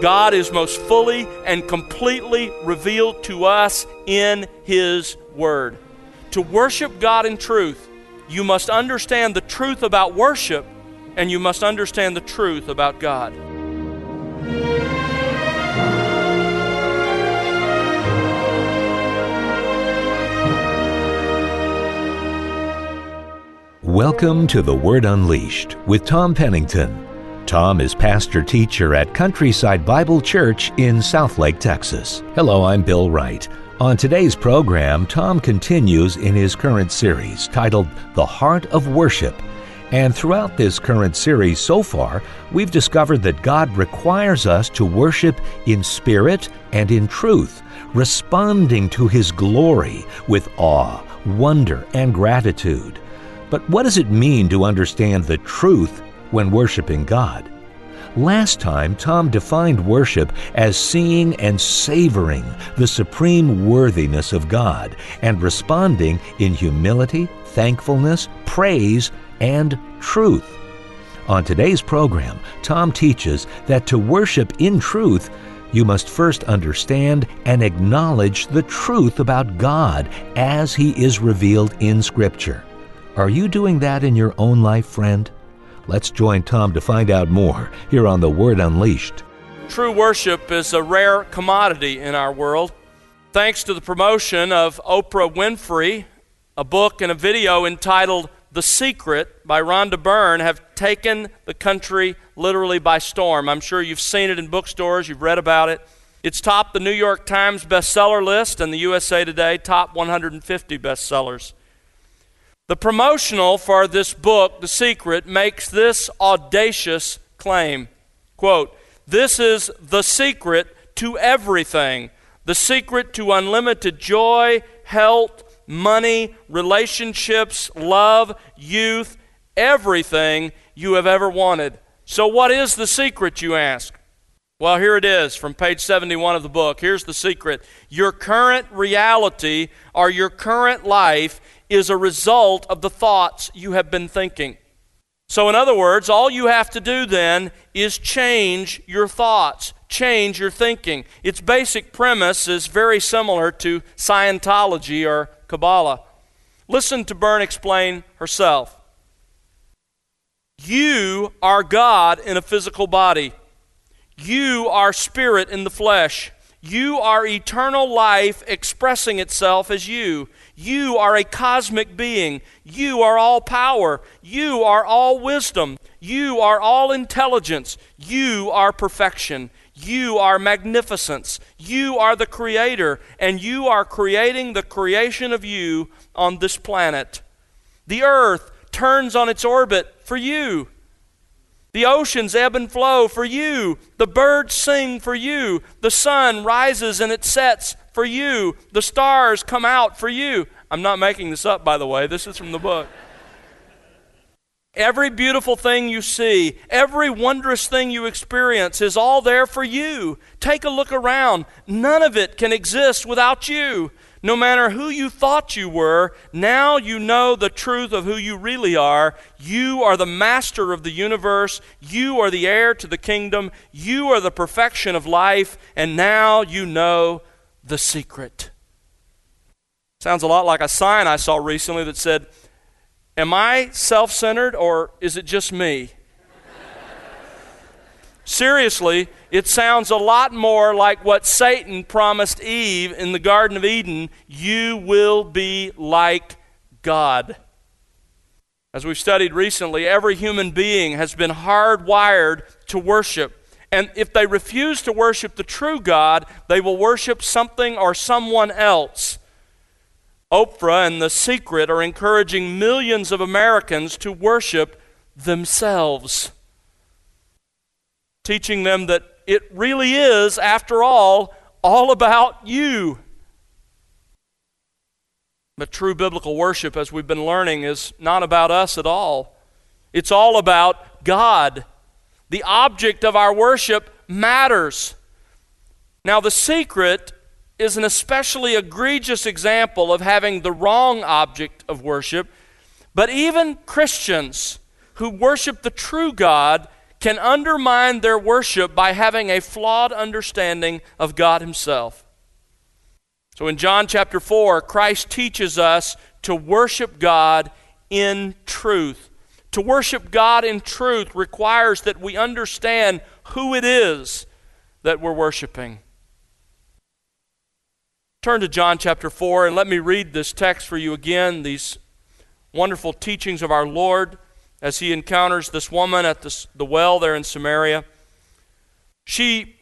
God is most fully and completely revealed to us in His Word. To worship God in truth, you must understand the truth about worship and you must understand the truth about God. Welcome to The Word Unleashed with Tom Pennington. Tom is pastor teacher at Countryside Bible Church in Southlake, Texas. Hello, I'm Bill Wright. On today's program, Tom continues in his current series titled The Heart of Worship. And throughout this current series so far, we've discovered that God requires us to worship in spirit and in truth, responding to His glory with awe, wonder, and gratitude. But what does it mean to understand the truth when worshiping God? Last time, Tom defined worship as seeing and savoring the supreme worthiness of God and responding in humility, thankfulness, praise, and truth. On today's program, Tom teaches that to worship in truth, you must first understand and acknowledge the truth about God as He is revealed in Scripture. Are you doing that in your own life, friend? Let's join Tom to find out more here on The Word Unleashed. True worship is a rare commodity in our world. Thanks to the promotion of Oprah Winfrey, a book and a video entitled The Secret by Rhonda Byrne have taken the country literally by storm. I'm sure you've seen it in bookstores, you've read about it. It's topped the New York Times bestseller list and the USA Today top 150 bestsellers. The promotional for this book, The Secret, makes this audacious claim. Quote, This is the secret to everything. The secret to unlimited joy, health, money, relationships, love, youth, everything you have ever wanted. So, what is the secret, you ask? Well, here it is from page 71 of the book. Here's the secret Your current reality or your current life is a result of the thoughts you have been thinking. So, in other words, all you have to do then is change your thoughts, change your thinking. Its basic premise is very similar to Scientology or Kabbalah. Listen to Byrne explain herself. You are God in a physical body. You are spirit in the flesh. You are eternal life expressing itself as you. You are a cosmic being. You are all power. You are all wisdom. You are all intelligence. You are perfection. You are magnificence. You are the creator, and you are creating the creation of you on this planet. The earth turns on its orbit for you. The oceans ebb and flow for you. The birds sing for you. The sun rises and it sets for you. The stars come out for you. I'm not making this up, by the way. This is from the book. Every beautiful thing you see, every wondrous thing you experience is all there for you. Take a look around. None of it can exist without you. No matter who you thought you were, now you know the truth of who you really are. You are the master of the universe. You are the heir to the kingdom. You are the perfection of life. And now you know the secret. Sounds a lot like a sign I saw recently that said, Am I self centered or is it just me? Seriously, it sounds a lot more like what Satan promised Eve in the Garden of Eden you will be like God. As we've studied recently, every human being has been hardwired to worship. And if they refuse to worship the true God, they will worship something or someone else. Oprah and The Secret are encouraging millions of Americans to worship themselves, teaching them that it really is, after all, all about you. But true biblical worship, as we've been learning, is not about us at all. It's all about God. The object of our worship matters. Now, the secret is an especially egregious example of having the wrong object of worship, but even Christians who worship the true God can undermine their worship by having a flawed understanding of God Himself. So in John chapter 4, Christ teaches us to worship God in truth. To worship God in truth requires that we understand who it is that we're worshiping. Turn to John chapter 4 and let me read this text for you again, these wonderful teachings of our Lord as he encounters this woman at the, the well there in Samaria. She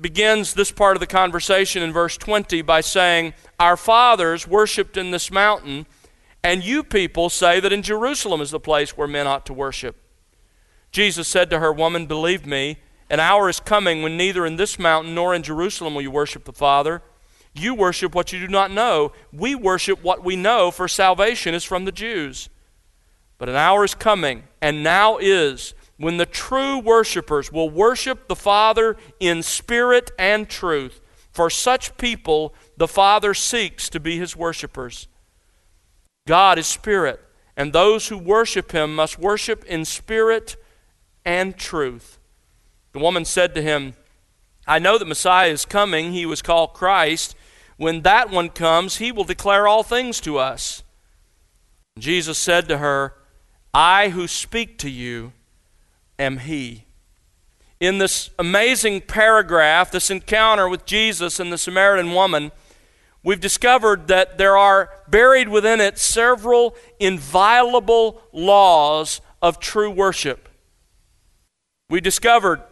begins this part of the conversation in verse 20 by saying, Our fathers worshipped in this mountain, and you people say that in Jerusalem is the place where men ought to worship. Jesus said to her, Woman, believe me, an hour is coming when neither in this mountain nor in Jerusalem will you worship the Father. You worship what you do not know. We worship what we know, for salvation is from the Jews. But an hour is coming, and now is, when the true worshipers will worship the Father in spirit and truth. For such people, the Father seeks to be his worshipers. God is spirit, and those who worship him must worship in spirit and truth. The woman said to him, I know that Messiah is coming. He was called Christ. When that one comes, he will declare all things to us. Jesus said to her, I who speak to you am he. In this amazing paragraph, this encounter with Jesus and the Samaritan woman, we've discovered that there are buried within it several inviolable laws of true worship. We discovered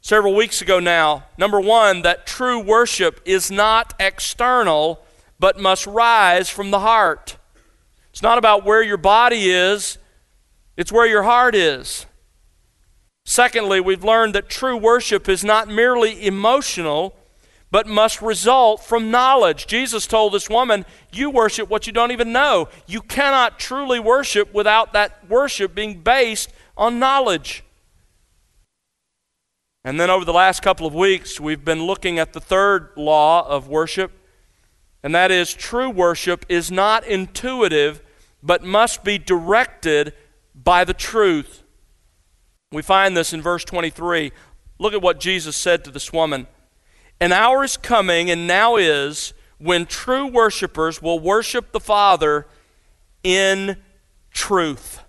several weeks ago now. Number one, that true worship is not external, but must rise from the heart. It's not about where your body is, it's where your heart is. Secondly, we've learned that true worship is not merely emotional, but must result from knowledge. Jesus told this woman, You worship what you don't even know. You cannot truly worship without that worship being based on knowledge. And then over the last couple of weeks, we've been looking at the third law of worship, and that is true worship is not intuitive, but must be directed by the truth. We find this in verse 23. Look at what Jesus said to this woman An hour is coming, and now is, when true worshipers will worship the Father in truth.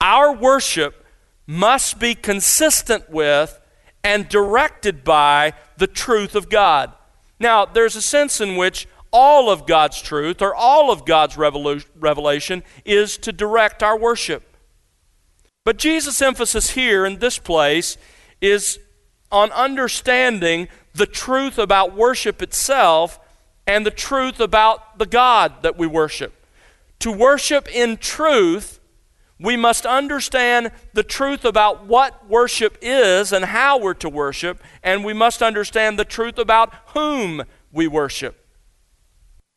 Our worship must be consistent with and directed by the truth of God. Now, there's a sense in which all of God's truth or all of God's revelation is to direct our worship. But Jesus' emphasis here in this place is on understanding the truth about worship itself and the truth about the God that we worship. To worship in truth we must understand the truth about what worship is and how we're to worship, and we must understand the truth about whom we worship.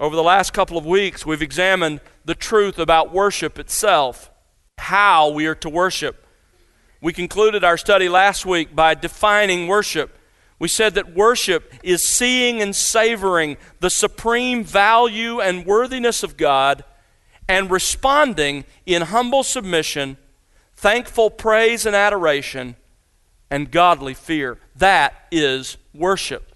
Over the last couple of weeks, we've examined the truth about worship itself, how we are to worship. We concluded our study last week by defining worship. We said that worship is seeing and savoring the supreme value and worthiness of God and responding in humble submission, thankful praise and adoration, and godly fear. That is worship.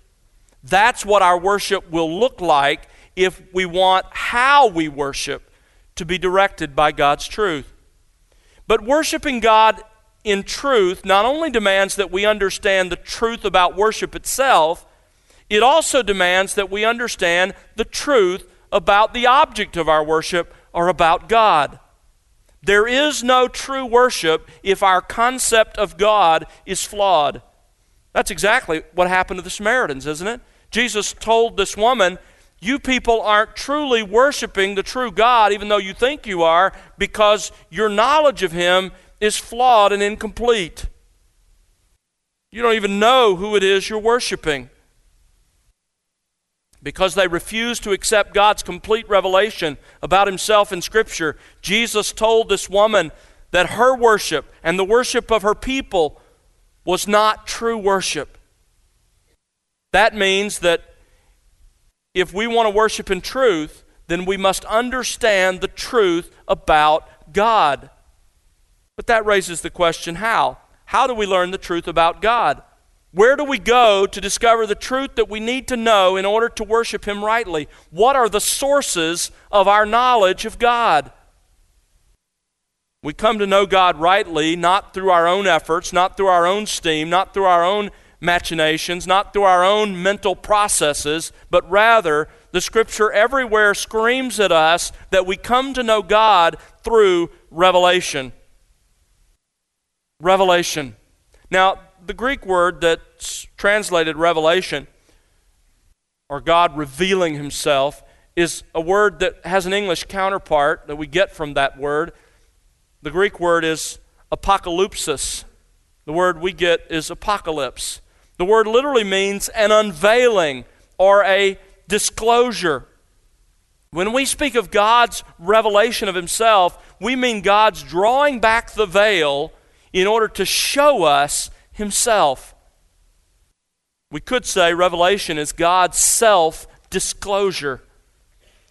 That's what our worship will look like if we want how we worship to be directed by God's truth. But worshiping God in truth not only demands that we understand the truth about worship itself, it also demands that we understand the truth about the object of our worship, or about God. There is no true worship if our concept of God is flawed. That's exactly what happened to the Samaritans, isn't it? Jesus told this woman, You people aren't truly worshiping the true God, even though you think you are, because your knowledge of Him is flawed and incomplete. You don't even know who it is you're worshiping because they refused to accept God's complete revelation about himself in Scripture, Jesus told this woman that her worship and the worship of her people was not true worship. That means that if we want to worship in truth, then we must understand the truth about God. But that raises the question how? how do we learn the truth about God? Where do we go to discover the truth that we need to know in order to worship Him rightly? What are the sources of our knowledge of God? We come to know God rightly not through our own efforts, not through our own steam, not through our own machinations, not through our own mental processes, but rather the Scripture everywhere screams at us that we come to know God through revelation. Revelation. Now, the Greek word that's translated revelation, or God revealing himself, is a word that has an English counterpart that we get from that word. The Greek word is apocalypsis. The word we get is apocalypse. The word literally means an unveiling or a disclosure. When we speak of God's revelation of Himself, we mean God's drawing back the veil in order to show us himself. We could say revelation is God's self disclosure.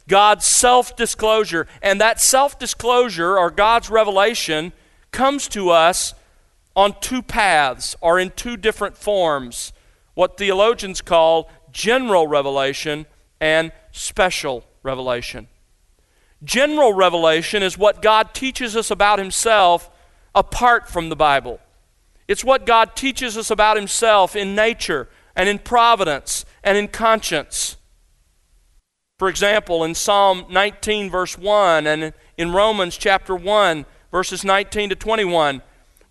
God's self disclosure. And that self disclosure, or God's revelation, comes to us on two paths or in two different forms what theologians call general revelation and special revelation. General revelation is what God teaches us about Himself apart from the Bible. It's what God teaches us about Himself in nature and in providence and in conscience. For example, in Psalm 19, verse 1, and in Romans chapter 1, verses 19 to 21,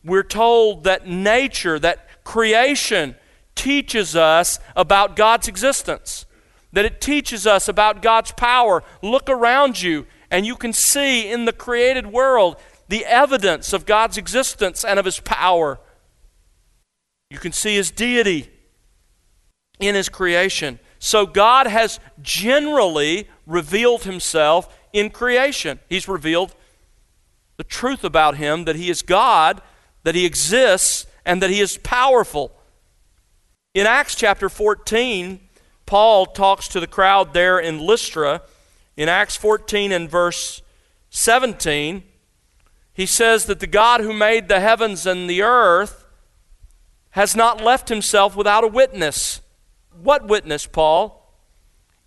we're told that nature, that creation, teaches us about God's existence, that it teaches us about God's power. Look around you, and you can see in the created world the evidence of God's existence and of His power. You can see his deity in his creation. So God has generally revealed himself in creation. He's revealed the truth about him that he is God, that he exists, and that he is powerful. In Acts chapter 14, Paul talks to the crowd there in Lystra. In Acts 14 and verse 17, he says that the God who made the heavens and the earth has not left himself without a witness. What witness, Paul?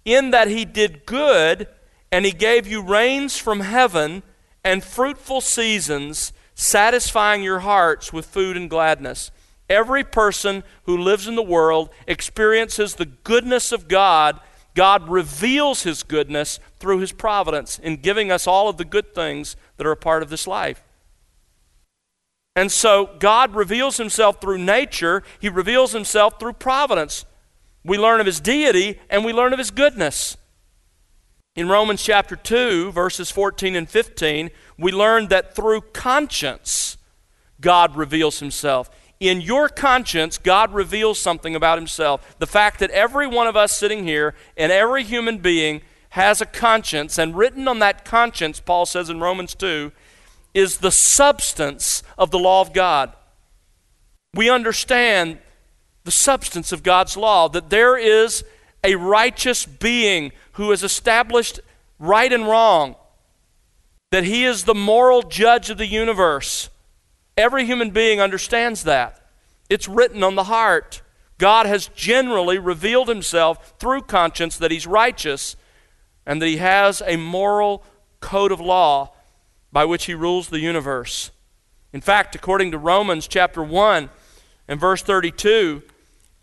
In that he did good, and he gave you rains from heaven and fruitful seasons, satisfying your hearts with food and gladness. Every person who lives in the world experiences the goodness of God. God reveals his goodness through his providence in giving us all of the good things that are a part of this life. And so God reveals himself through nature, he reveals himself through providence. We learn of his deity and we learn of his goodness. In Romans chapter 2, verses 14 and 15, we learn that through conscience, God reveals himself. In your conscience, God reveals something about himself. The fact that every one of us sitting here and every human being has a conscience, and written on that conscience, Paul says in Romans 2, is the substance of the law of God. We understand the substance of God's law, that there is a righteous being who has established right and wrong, that he is the moral judge of the universe. Every human being understands that. It's written on the heart. God has generally revealed himself through conscience that he's righteous and that he has a moral code of law by which he rules the universe. In fact, according to Romans chapter 1 and verse 32,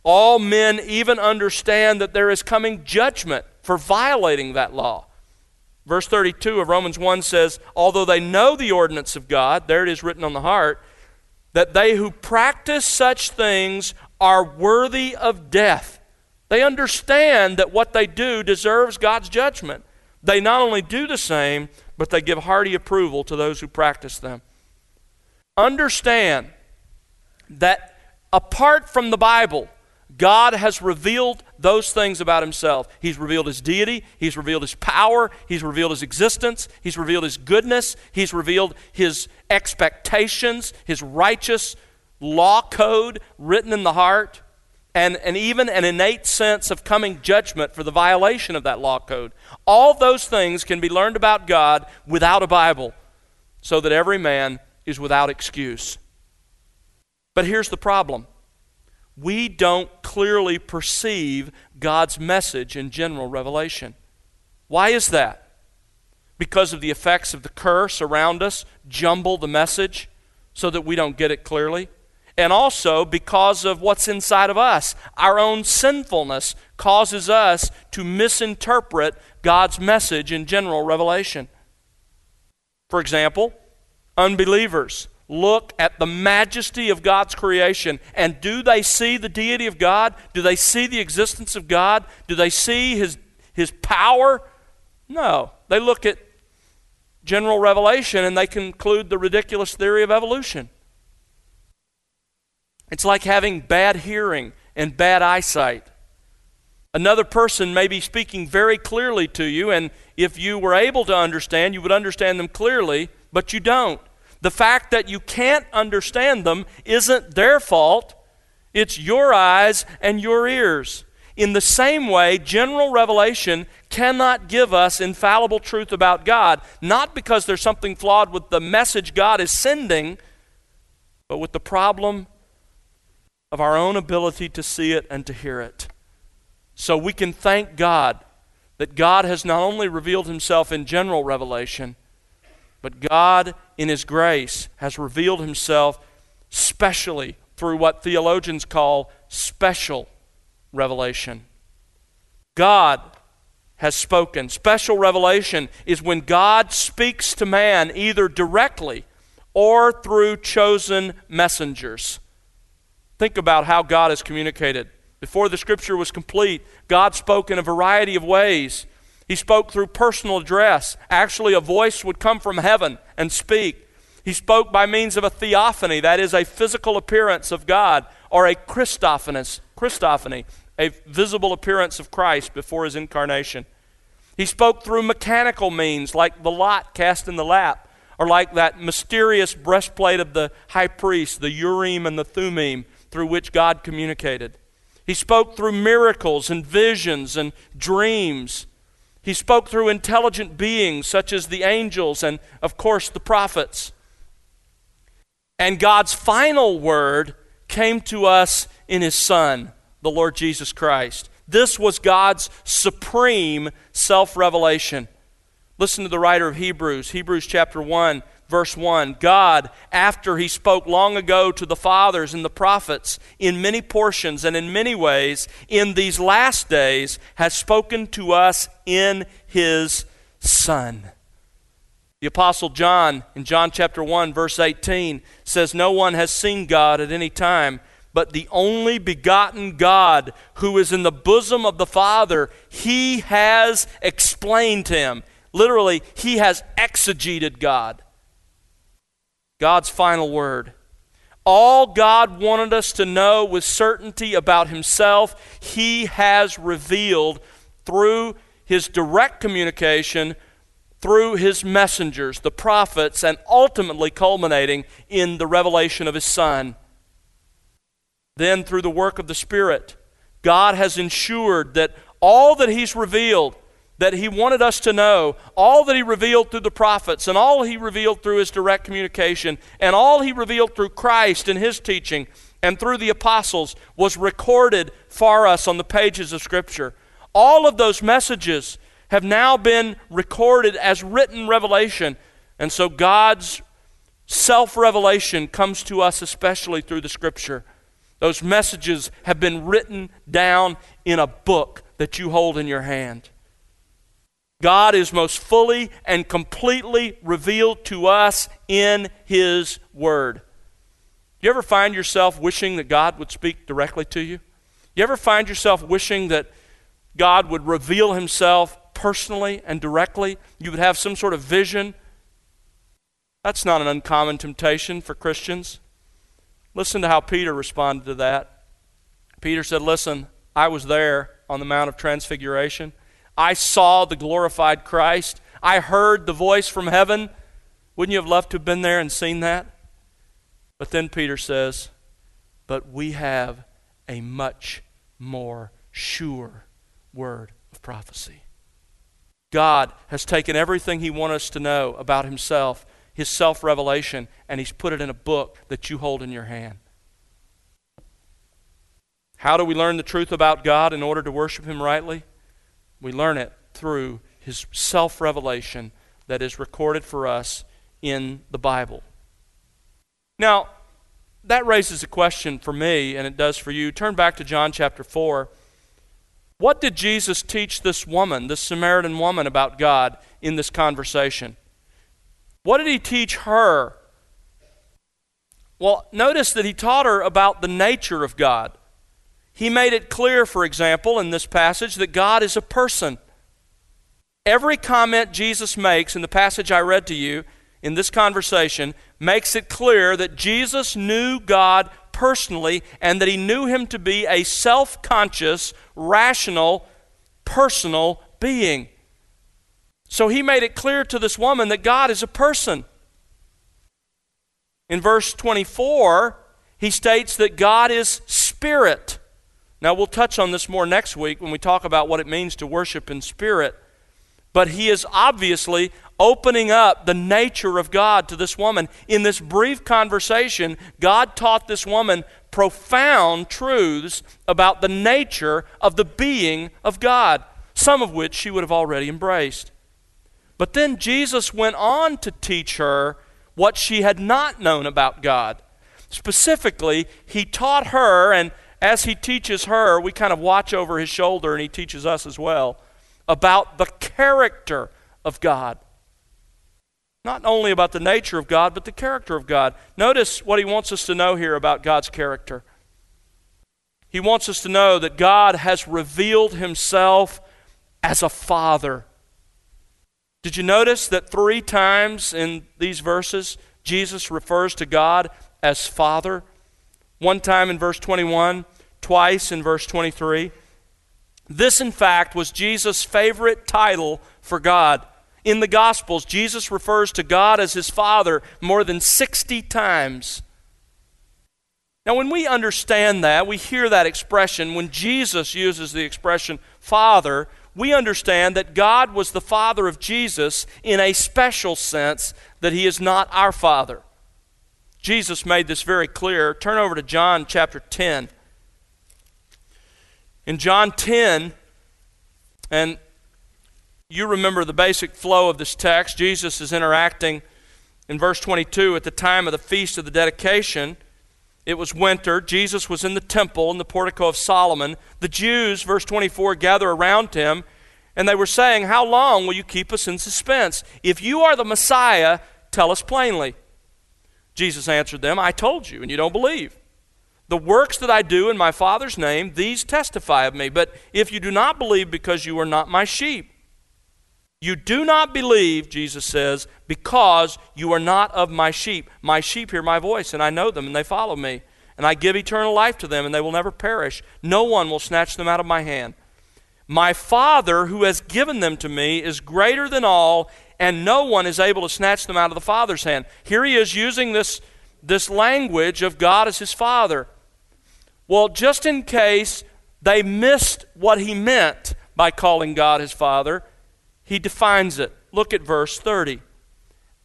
all men even understand that there is coming judgment for violating that law. Verse 32 of Romans 1 says, Although they know the ordinance of God, there it is written on the heart, that they who practice such things are worthy of death. They understand that what they do deserves God's judgment. They not only do the same, but they give hearty approval to those who practice them. Understand that apart from the Bible, God has revealed those things about himself. He's revealed his deity, he's revealed his power, he's revealed his existence, he's revealed his goodness, he's revealed his expectations, his righteous law code written in the heart and, and even an innate sense of coming judgment for the violation of that law code. All those things can be learned about God without a Bible, so that every man is without excuse. But here's the problem we don't clearly perceive God's message in general revelation. Why is that? Because of the effects of the curse around us jumble the message so that we don't get it clearly? And also because of what's inside of us. Our own sinfulness causes us to misinterpret God's message in general revelation. For example, unbelievers look at the majesty of God's creation and do they see the deity of God? Do they see the existence of God? Do they see his, his power? No. They look at general revelation and they conclude the ridiculous theory of evolution. It's like having bad hearing and bad eyesight. Another person may be speaking very clearly to you, and if you were able to understand, you would understand them clearly, but you don't. The fact that you can't understand them isn't their fault, it's your eyes and your ears. In the same way, general revelation cannot give us infallible truth about God, not because there's something flawed with the message God is sending, but with the problem of our own ability to see it and to hear it. So we can thank God that God has not only revealed himself in general revelation, but God, in his grace, has revealed himself specially through what theologians call special revelation. God has spoken. Special revelation is when God speaks to man either directly or through chosen messengers. Think about how God has communicated. Before the scripture was complete, God spoke in a variety of ways. He spoke through personal address. Actually, a voice would come from heaven and speak. He spoke by means of a theophany, that is, a physical appearance of God, or a Christophany, Christophany, a visible appearance of Christ before his incarnation. He spoke through mechanical means, like the lot cast in the lap, or like that mysterious breastplate of the high priest, the Urim and the Thummim, through which God communicated. He spoke through miracles and visions and dreams. He spoke through intelligent beings such as the angels and, of course, the prophets. And God's final word came to us in His Son, the Lord Jesus Christ. This was God's supreme self revelation. Listen to the writer of Hebrews, Hebrews chapter 1 verse 1 God, after he spoke long ago to the fathers and the prophets in many portions and in many ways, in these last days has spoken to us in his Son. The Apostle John, in John chapter 1, verse 18, says, No one has seen God at any time, but the only begotten God who is in the bosom of the Father, he has explained him. Literally, he has exegeted God. God's final word. All God wanted us to know with certainty about Himself, He has revealed through His direct communication, through His messengers, the prophets, and ultimately culminating in the revelation of His Son. Then, through the work of the Spirit, God has ensured that all that He's revealed that he wanted us to know, all that he revealed through the prophets, and all he revealed through his direct communication, and all he revealed through Christ and his teaching, and through the apostles, was recorded for us on the pages of Scripture. All of those messages have now been recorded as written revelation, and so God's self revelation comes to us especially through the Scripture. Those messages have been written down in a book that you hold in your hand. God is most fully and completely revealed to us in His Word. Do you ever find yourself wishing that God would speak directly to you? You ever find yourself wishing that God would reveal Himself personally and directly? You would have some sort of vision? That's not an uncommon temptation for Christians. Listen to how Peter responded to that. Peter said, Listen, I was there on the Mount of Transfiguration. I saw the glorified Christ. I heard the voice from heaven. Wouldn't you have loved to have been there and seen that? But then Peter says, But we have a much more sure word of prophecy. God has taken everything He wants us to know about Himself, His self revelation, and He's put it in a book that you hold in your hand. How do we learn the truth about God in order to worship Him rightly? We learn it through His self revelation that is recorded for us in the Bible. Now, that raises a question for me, and it does for you. Turn back to John chapter 4. What did Jesus teach this woman, this Samaritan woman, about God in this conversation? What did he teach her? Well, notice that he taught her about the nature of God. He made it clear, for example, in this passage, that God is a person. Every comment Jesus makes in the passage I read to you in this conversation makes it clear that Jesus knew God personally and that he knew him to be a self conscious, rational, personal being. So he made it clear to this woman that God is a person. In verse 24, he states that God is spirit. Now, we'll touch on this more next week when we talk about what it means to worship in spirit. But he is obviously opening up the nature of God to this woman. In this brief conversation, God taught this woman profound truths about the nature of the being of God, some of which she would have already embraced. But then Jesus went on to teach her what she had not known about God. Specifically, he taught her, and as he teaches her, we kind of watch over his shoulder and he teaches us as well, about the character of God. Not only about the nature of God, but the character of God. Notice what he wants us to know here about God's character. He wants us to know that God has revealed himself as a father. Did you notice that three times in these verses Jesus refers to God as Father? One time in verse 21, twice in verse 23. This, in fact, was Jesus' favorite title for God. In the Gospels, Jesus refers to God as his Father more than 60 times. Now, when we understand that, we hear that expression, when Jesus uses the expression Father, we understand that God was the Father of Jesus in a special sense, that he is not our Father. Jesus made this very clear. Turn over to John chapter 10. In John 10, and you remember the basic flow of this text. Jesus is interacting in verse 22 at the time of the feast of the dedication. It was winter. Jesus was in the temple in the portico of Solomon. The Jews, verse 24, gather around him, and they were saying, How long will you keep us in suspense? If you are the Messiah, tell us plainly. Jesus answered them, I told you, and you don't believe. The works that I do in my Father's name, these testify of me. But if you do not believe because you are not my sheep, you do not believe, Jesus says, because you are not of my sheep. My sheep hear my voice, and I know them, and they follow me. And I give eternal life to them, and they will never perish. No one will snatch them out of my hand. My Father, who has given them to me, is greater than all, and no one is able to snatch them out of the Father's hand. Here he is using this, this language of God as his Father. Well, just in case they missed what he meant by calling God his Father, he defines it. Look at verse 30.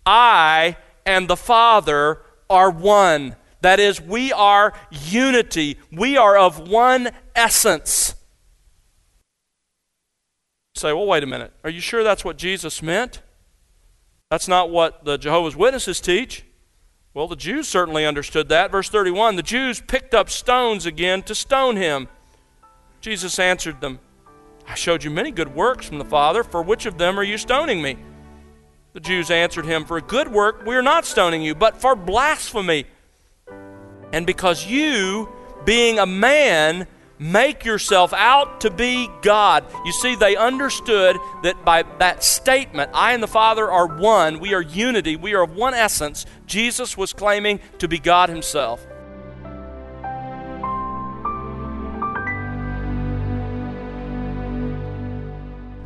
I and the Father are one. That is, we are unity. We are of one essence. say, well, wait a minute. Are you sure that's what Jesus meant? That's not what the Jehovah's Witnesses teach. Well, the Jews certainly understood that. Verse 31 the Jews picked up stones again to stone him. Jesus answered them, I showed you many good works from the Father. For which of them are you stoning me? The Jews answered him, For a good work we are not stoning you, but for blasphemy. And because you, being a man, make yourself out to be God. You see, they understood that by that statement, I and the Father are one, we are unity, we are of one essence, Jesus was claiming to be God Himself.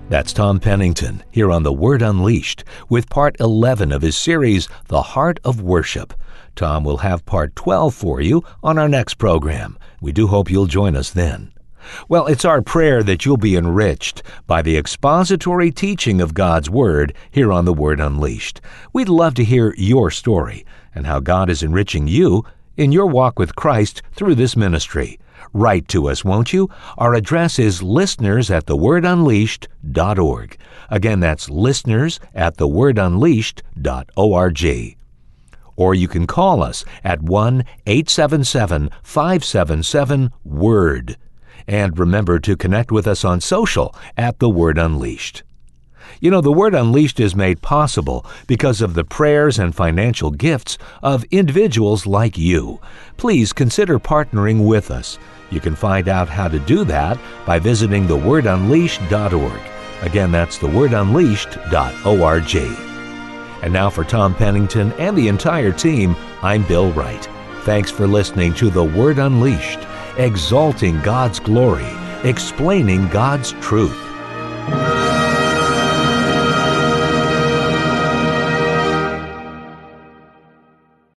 That's Tom Pennington here on The Word Unleashed with part 11 of his series, The Heart of Worship. Tom will have part 12 for you on our next program. We do hope you'll join us then. Well, it's our prayer that you'll be enriched by the expository teaching of God's Word here on The Word Unleashed. We'd love to hear your story and how God is enriching you in your walk with Christ through this ministry. Write to us, won't you? Our address is listeners at thewordunleashed.org. Again, that's listeners at thewordunleashed.org. Or you can call us at 1 877 577 WORD. And remember to connect with us on social at The Word Unleashed. You know, the Word Unleashed is made possible because of the prayers and financial gifts of individuals like you. Please consider partnering with us. You can find out how to do that by visiting thewordunleashed.org. Again, that's thewordunleashed.org. And now for Tom Pennington and the entire team, I'm Bill Wright. Thanks for listening to The Word Unleashed, exalting God's glory, explaining God's truth.